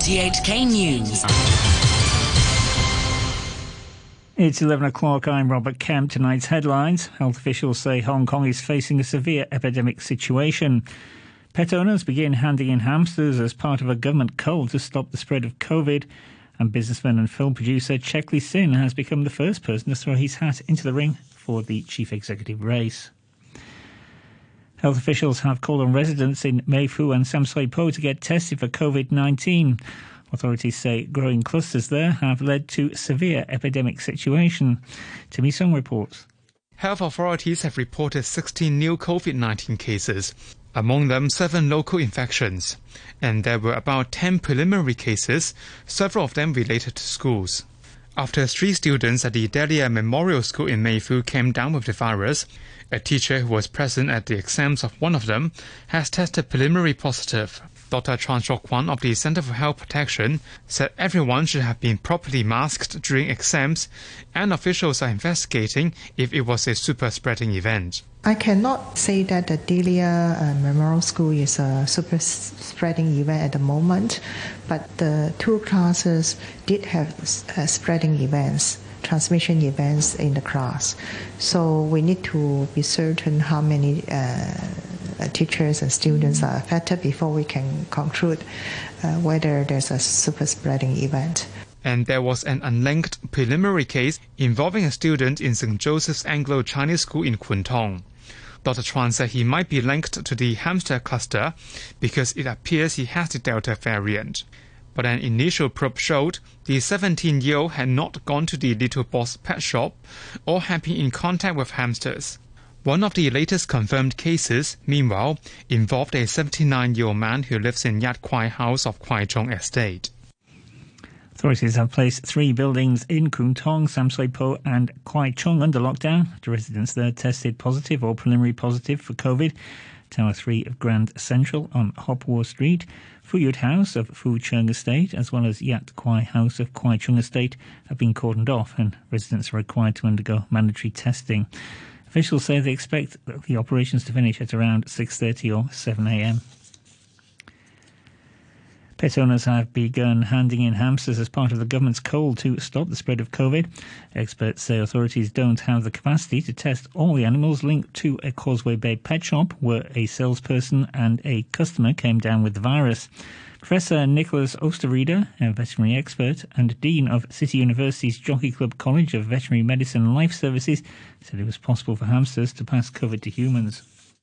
RTHK News. It's 11 o'clock. I'm Robert Kemp. Tonight's headlines. Health officials say Hong Kong is facing a severe epidemic situation. Pet owners begin handing in hamsters as part of a government cull to stop the spread of COVID. And businessman and film producer Checkley Sin has become the first person to throw his hat into the ring for the chief executive race. Health officials have called on residents in Mei Foo and Sham Shui Po to get tested for COVID 19. Authorities say growing clusters there have led to severe epidemic situation. Timmy Song reports. Health authorities have reported 16 new COVID 19 cases, among them seven local infections, and there were about 10 preliminary cases, several of them related to schools. After three students at the Delia Memorial School in Mei Foo came down with the virus, a teacher who was present at the exams of one of them has tested preliminary positive. Dr. Chuang Shuk-kwan of the Center for Health Protection said everyone should have been properly masked during exams, and officials are investigating if it was a super spreading event. I cannot say that the Delia uh, Memorial School is a super spreading event at the moment, but the two classes did have uh, spreading events transmission events in the class. So we need to be certain how many uh, teachers and students are affected before we can conclude uh, whether there's a super spreading event. And there was an unlinked preliminary case involving a student in St. Joseph's Anglo Chinese School in Kwun Tong. Dr. Chuang said he might be linked to the hamster cluster because it appears he has the Delta variant. But an initial probe showed the 17 year old had not gone to the Little Boss pet shop or had been in contact with hamsters. One of the latest confirmed cases, meanwhile, involved a 79 year old man who lives in Yat Kwai House of Kwai Chung Estate. Authorities have placed three buildings in Kwun Tong, Sham Shui Po, and Kwai Chung under lockdown. The residents there tested positive or preliminary positive for COVID. Tower 3 of Grand Central on Hip Wo Street, Fuyut House of Fu Cheong Estate, as well as Yat Kwai House of Kwai Chung Estate, have been cordoned off, and residents are required to undergo mandatory testing. Officials say they expect the operations to finish at around 6.30 or 7am. Pet owners have begun handing in hamsters as part of the government's call to stop the spread of COVID. Experts say authorities don't have the capacity to test all the animals linked to a Causeway Bay pet shop where a salesperson and a customer came down with the virus. Professor Nicholas Osterrieder, a veterinary expert and Dean of City University's Jockey Club College of Veterinary Medicine and Life Sciences, said it was possible for hamsters to pass COVID to humans.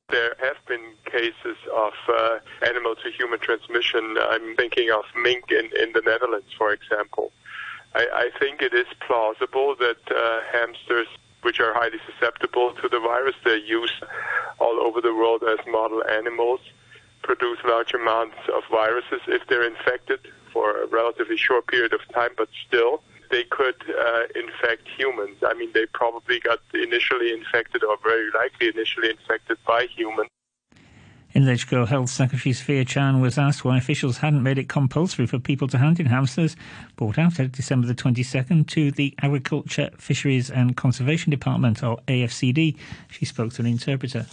There have been cases of uh, animal to human transmission. I'm thinking of mink in, in the Netherlands, for example. I, I think it is plausible that uh, hamsters, which are highly susceptible to the virus, they're used all over the world as model animals produce large amounts of viruses if they're infected for a relatively short period of time, but still they could uh, infect humans. I mean, they probably got initially infected or very likely initially infected by humans. In LegCo, Health Secretary Sophia Chan was asked why officials hadn't made it compulsory for people to hand in hamsters brought out at December the 22nd to the Agriculture, Fisheries and Conservation Department, or AFCD. She spoke to an interpreter.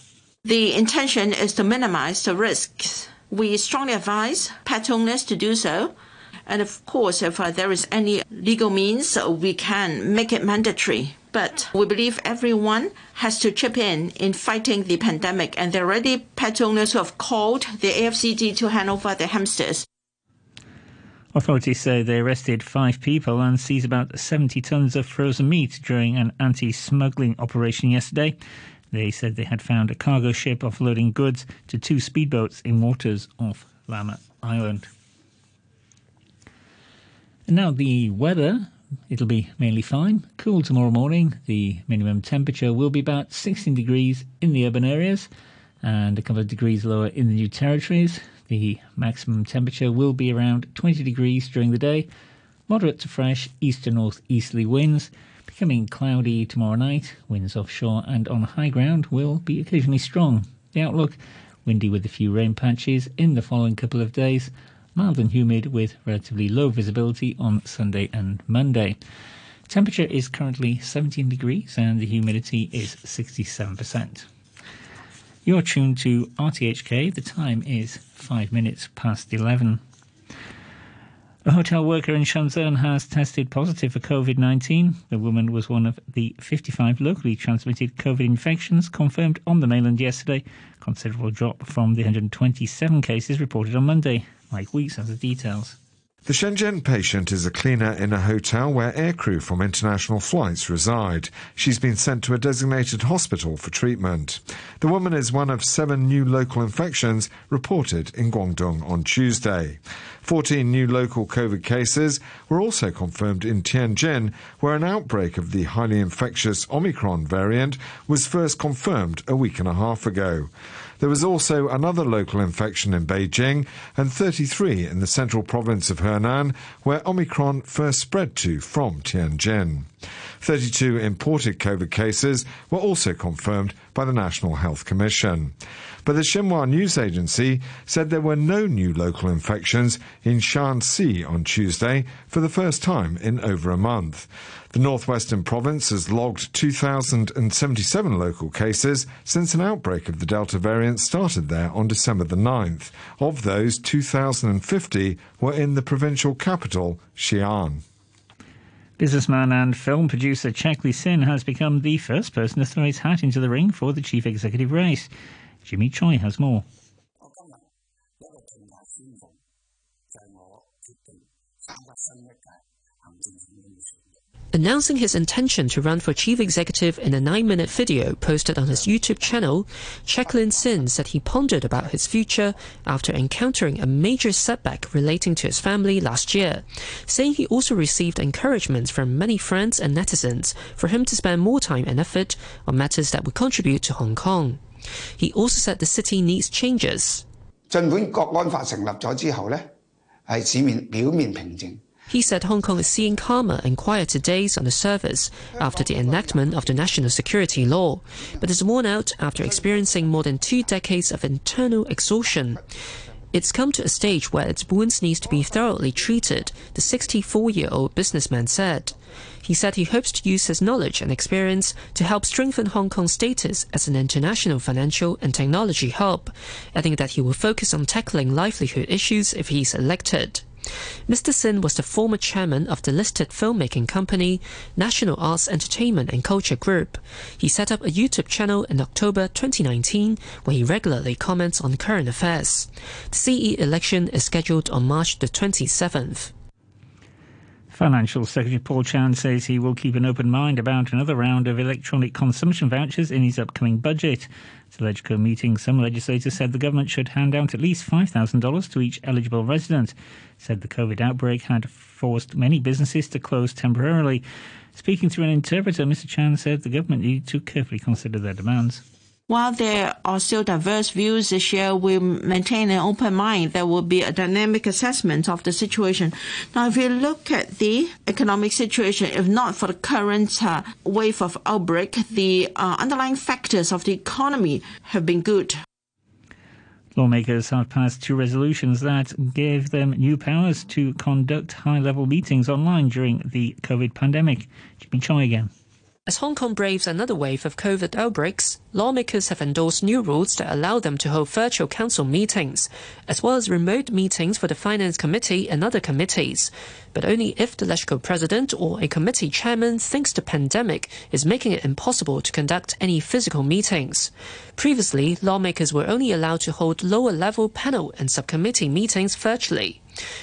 The intention is to minimize the risks. We strongly advise pet owners to do so. And of course, if uh, there is any legal means, uh, we can make it mandatory. But we believe everyone has to chip in in fighting the pandemic. And there are already pet owners who have called the AFCD to hand over their hamsters. Authorities say they arrested five people and seized about 70 tons of frozen meat during an anti smuggling operation yesterday. They said they had found a cargo ship offloading goods to two speedboats in waters off Lamma Island. And now the weather. It'll be mainly fine. Cool tomorrow morning. The minimum temperature will be about 16 degrees in the urban areas and a couple of degrees lower in the new territories. The maximum temperature will be around 20 degrees during the day. Moderate to fresh east to north easterly winds Becoming cloudy tomorrow night, winds offshore and on high ground will be occasionally strong. The outlook windy with a few rain patches in the following couple of days, mild and humid with relatively low visibility on Sunday and Monday. Temperature is currently 17 degrees and the humidity is 67%. You're tuned to RTHK. The time is 5 minutes past 11. A hotel worker in Shenzhen has tested positive for COVID 19. The woman was one of the 55 locally transmitted COVID infections confirmed on the mainland yesterday, considerable drop from the 127 cases reported on Monday. Mike Weeks has the details. The Shenzhen patient is a cleaner in a hotel where aircrew from international flights reside. She's been sent to a designated hospital for treatment. The woman is one of seven new local infections reported in Guangdong on Tuesday. 14 new local COVID cases were also confirmed in Tianjin, where an outbreak of the highly infectious Omicron variant was first confirmed a week and a half ago. There was also another local infection in Beijing and 33 in the central province of Henan, where Omicron first spread to from Tianjin. 32 imported COVID cases were also confirmed by the National Health Commission. But the Xinhua news agency said there were no new local infections in Shaanxi on Tuesday for the first time in over a month. The northwestern province has logged 2,077 local cases since an outbreak of the Delta variant started there on December the 9th. Of those, 2,050 were in the provincial capital, Xi'an. Businessman and film producer Checkley Sin has become the first person to throw his hat into the ring for the chief executive race. Jimmy Choi has more. Announcing his intention to run for chief executive in a nine minute video posted on his YouTube channel, Lee Sin said he pondered about his future after encountering a major setback relating to his family last year, saying he also received encouragement from many friends and netizens for him to spend more time and effort on matters that would contribute to Hong Kong. He also said the city needs changes. 尽管国安法成立咗之后呢，系市面表面平静。he said Hong Kong is seeing calmer and quieter days on the surface after the enactment of the national security law, but is worn out after experiencing more than two decades of internal exhaustion. It's come to a stage where its wounds need to be thoroughly treated, the 64 year old businessman said. He said he hopes to use his knowledge and experience to help strengthen Hong Kong's status as an international financial and technology hub, adding that he will focus on tackling livelihood issues if he is elected. Mr. Sin was the former chairman of the listed filmmaking company National Arts Entertainment and Culture Group. He set up a YouTube channel in October 2019 where he regularly comments on current affairs. The CE election is scheduled on March the 27th. Financial Secretary Paul Chan says he will keep an open mind about another round of electronic consumption vouchers in his upcoming budget. At the LegCo meeting, some legislators said the government should hand out at least $5,000 to each eligible resident. Said the COVID outbreak had forced many businesses to close temporarily. Speaking through an interpreter, Mr. Chan said the government needed to carefully consider their demands. While there are still diverse views this year, we maintain an open mind. There will be a dynamic assessment of the situation. Now, if you look at the economic situation, if not for the current uh, wave of outbreak, the uh, underlying factors of the economy have been good. Lawmakers have passed two resolutions that gave them new powers to conduct high level meetings online during the COVID pandemic. Jimmy Choi again. As Hong Kong braves another wave of COVID outbreaks, lawmakers have endorsed new rules that allow them to hold virtual council meetings, as well as remote meetings for the Finance Committee and other committees, but only if the LegCo president or a committee chairman thinks the pandemic is making it impossible to conduct any physical meetings. Previously, lawmakers were only allowed to hold lower level panel and subcommittee meetings virtually.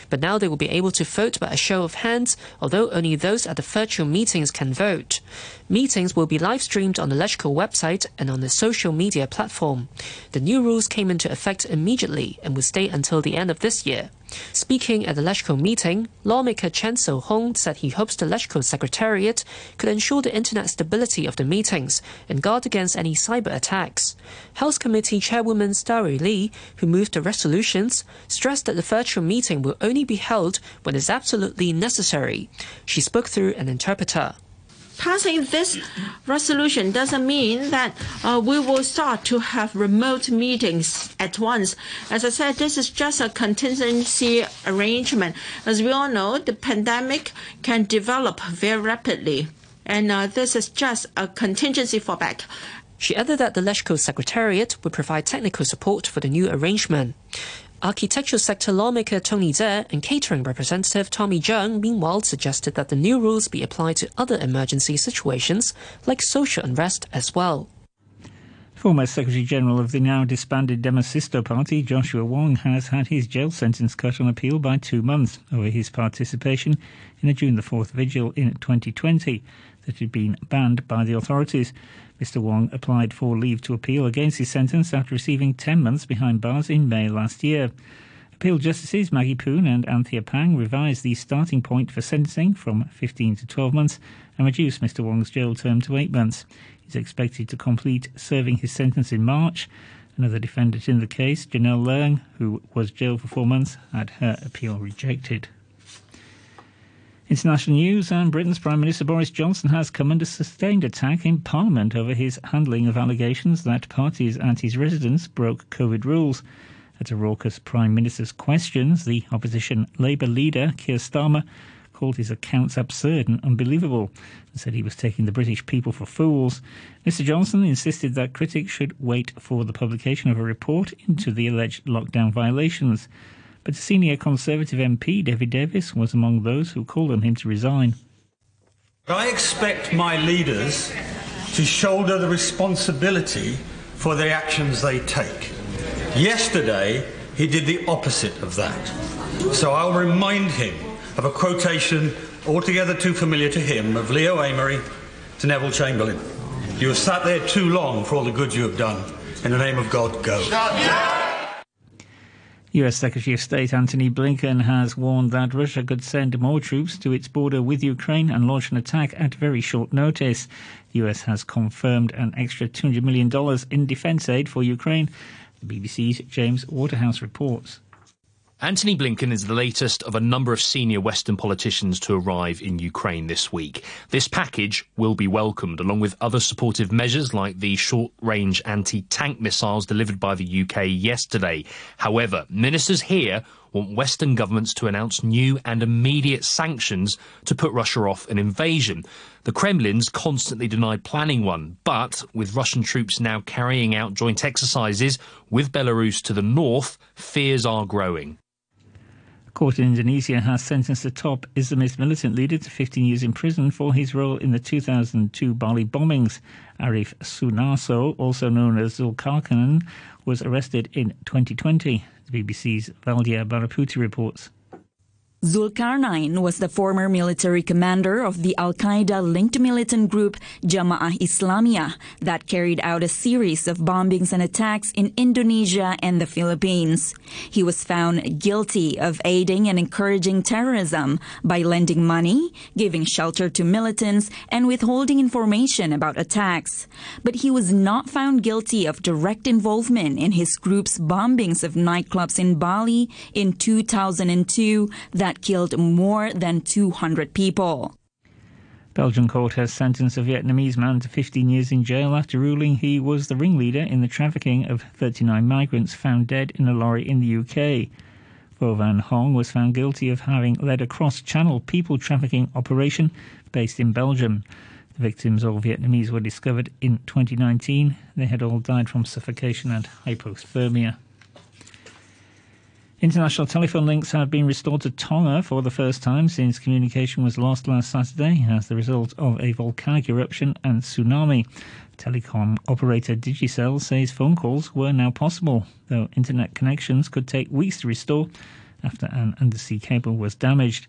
But now they will be able to vote by a show of hands, although only those at the virtual meetings can vote. Meetings will be live streamed on the LegCo website and on the social media platform. The new rules came into effect immediately and will stay until the end of this year. Speaking at the LegCo meeting, lawmaker Chen So-hong said he hopes the LegCo Secretariat could ensure the internet stability of the meetings and guard against any cyber attacks. House Committee Chairwoman Starry Lee, who moved the resolutions, stressed that the virtual meeting will only be held when it's absolutely necessary. She spoke through an interpreter passing this resolution doesn't mean that uh, we will start to have remote meetings at once. As I said, this is just a contingency arrangement. As we all know, the pandemic can develop very rapidly, and uh, this is just a contingency fallback. She added that the LegCo Secretariat would provide technical support for the new arrangement. Architectural sector lawmaker Tony Tse and catering representative Tommy Cheung meanwhile suggested that the new rules be applied to other emergency situations like social unrest as well. Former Secretary General of the now disbanded Demosisto Party, Joshua Wong, has had his jail sentence cut on appeal by two months over his participation in a June the 4th vigil in 2020 that had been banned by the authorities. Mr. Wong applied for leave to appeal against his sentence after receiving 10 months behind bars in May last year. Appeal justices Maggie Poon and Anthea Pang revised the starting point for sentencing from 15 to 12 months and reduced Mr. Wong's jail term to eight months is expected to complete serving his sentence in March. Another defendant in the case, Jannelle Leung, who was jailed for four months, had her appeal rejected. International news and Britain's Prime Minister Boris Johnson has come under sustained attack in Parliament over his handling of allegations that parties and his residents broke COVID rules. At a raucous Prime Minister's questions, the opposition Labour leader, Keir Starmer, called his accounts absurd and unbelievable and said he was taking the British people for fools. Mr. Johnson insisted that critics should wait for the publication of a report into the alleged lockdown violations. But senior Conservative MP David Davis was among those who called on him to resign. I expect my leaders to shoulder the responsibility for the actions they take. Yesterday, he did the opposite of that. So I'll remind him of a quotation altogether too familiar to him of Leo Amery to Neville Chamberlain. You have sat there too long for all the good you have done. In the name of God, go. US Secretary of State Antony Blinken has warned that Russia could send more troops to its border with Ukraine and launch an attack at very short notice. The US has confirmed an extra $200 million in defense aid for Ukraine. The BBC's James Waterhouse reports. Antony Blinken is the latest of a number of senior Western politicians to arrive in Ukraine this week. This package will be welcomed, along with other supportive measures like the short range anti tank missiles delivered by the UK yesterday. However, ministers here want Western governments to announce new and immediate sanctions to put Russia off an invasion. The Kremlin's constantly denied planning one, but with Russian troops now carrying out joint exercises with Belarus to the north, fears are growing. A court in Indonesia has sentenced the top Islamist militant leader to 15 years in prison for his role in the 2002 Bali bombings. Arif Sunarso, also known as Zulkarnain, was arrested in 2020. The BBC's Valdya Baraputri reports. Zulkarnain was the former military commander of the Al Qaeda linked militant group Jamaah Islamiyah that carried out a series of bombings and attacks in Indonesia and the Philippines. He was found guilty of aiding and encouraging terrorism by lending money, giving shelter to militants, and withholding information about attacks. But he was not found guilty of direct involvement in his group's bombings of nightclubs in Bali in 2002 that that killed more than 200 people. Belgian court has sentenced a Vietnamese man to 15 years in jail after ruling he was the ringleader in the trafficking of 39 migrants found dead in a lorry in the UK. Vo Van Hong was found guilty of having led a cross-channel people trafficking operation based in Belgium. The victims, all Vietnamese, were discovered in 2019. They had all died from suffocation and hypothermia. International telephone links have been restored to Tonga for the first time since communication was lost last Saturday as the result of a volcanic eruption and tsunami. Telecom operator Digicel says phone calls were now possible, though internet connections could take weeks to restore after an undersea cable was damaged.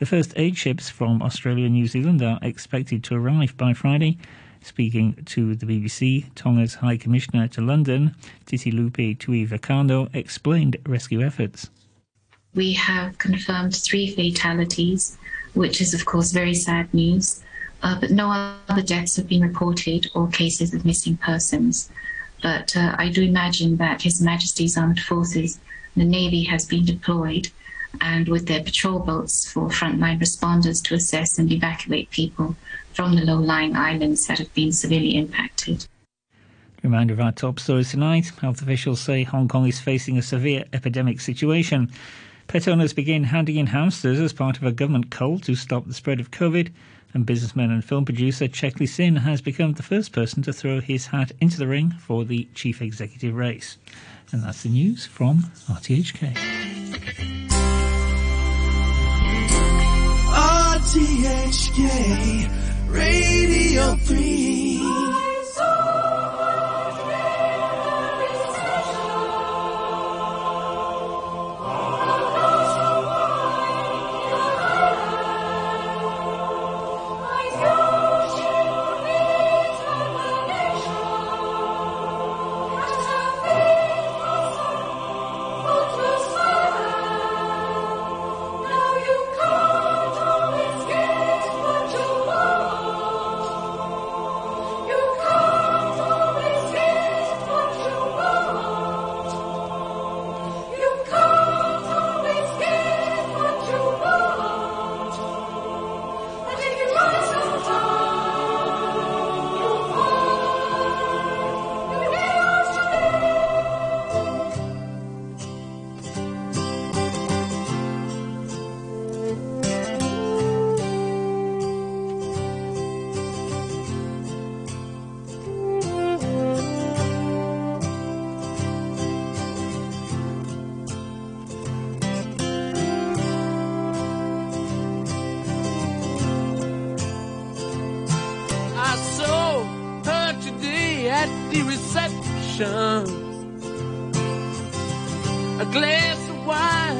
The first aid ships from Australia and New Zealand are expected to arrive by Friday. Speaking to the BBC, Tonga's High Commissioner to London, Titilupe Tu'ivakano, explained rescue efforts. We have confirmed three fatalities, which is, of course, very sad news, uh, but no other deaths have been reported or cases of missing persons. But uh, I do imagine that His Majesty's Armed Forces, the Navy, has been deployed and with their patrol boats for frontline responders to assess and evacuate people from the low-lying islands that have been severely impacted. Reminder of our top stories tonight. Health officials say Hong Kong is facing a severe epidemic situation. Pet owners begin handing in hamsters as part of a government cull to stop the spread of COVID. And businessman and film producer Checkley Sin has become the first person to throw his hat into the ring for the chief executive race. And that's the news from RTHK. RTHK. Radio 3. the reception. A glass of wine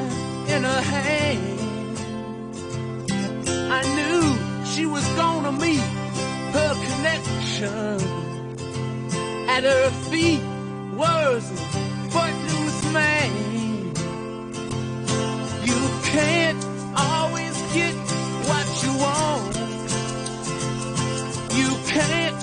in her hand. I knew she was gonna meet her connection. At her feet was a footloose man. You can't always get what you want. You can't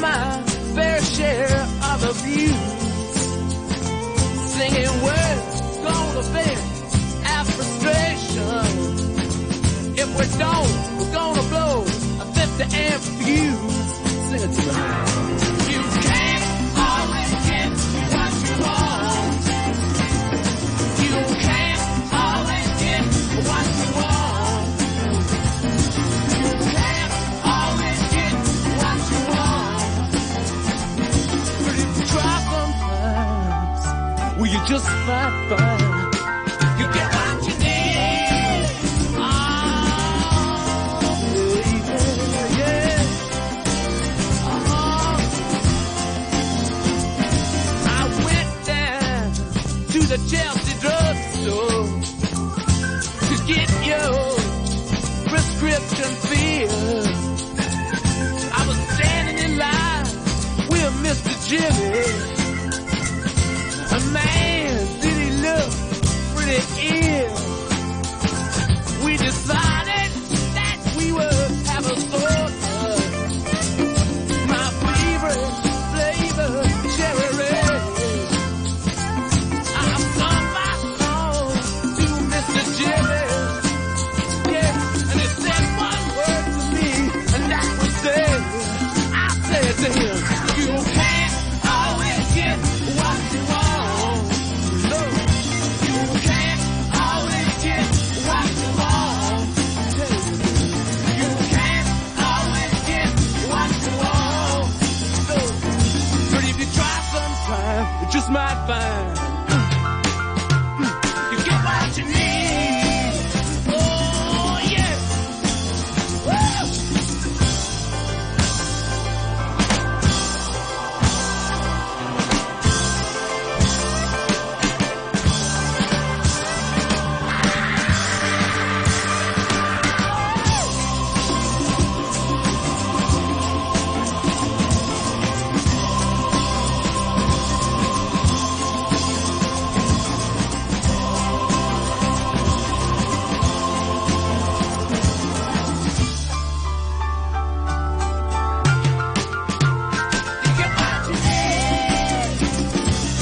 my fair share of abuse. Singing words gonna be bye, bye.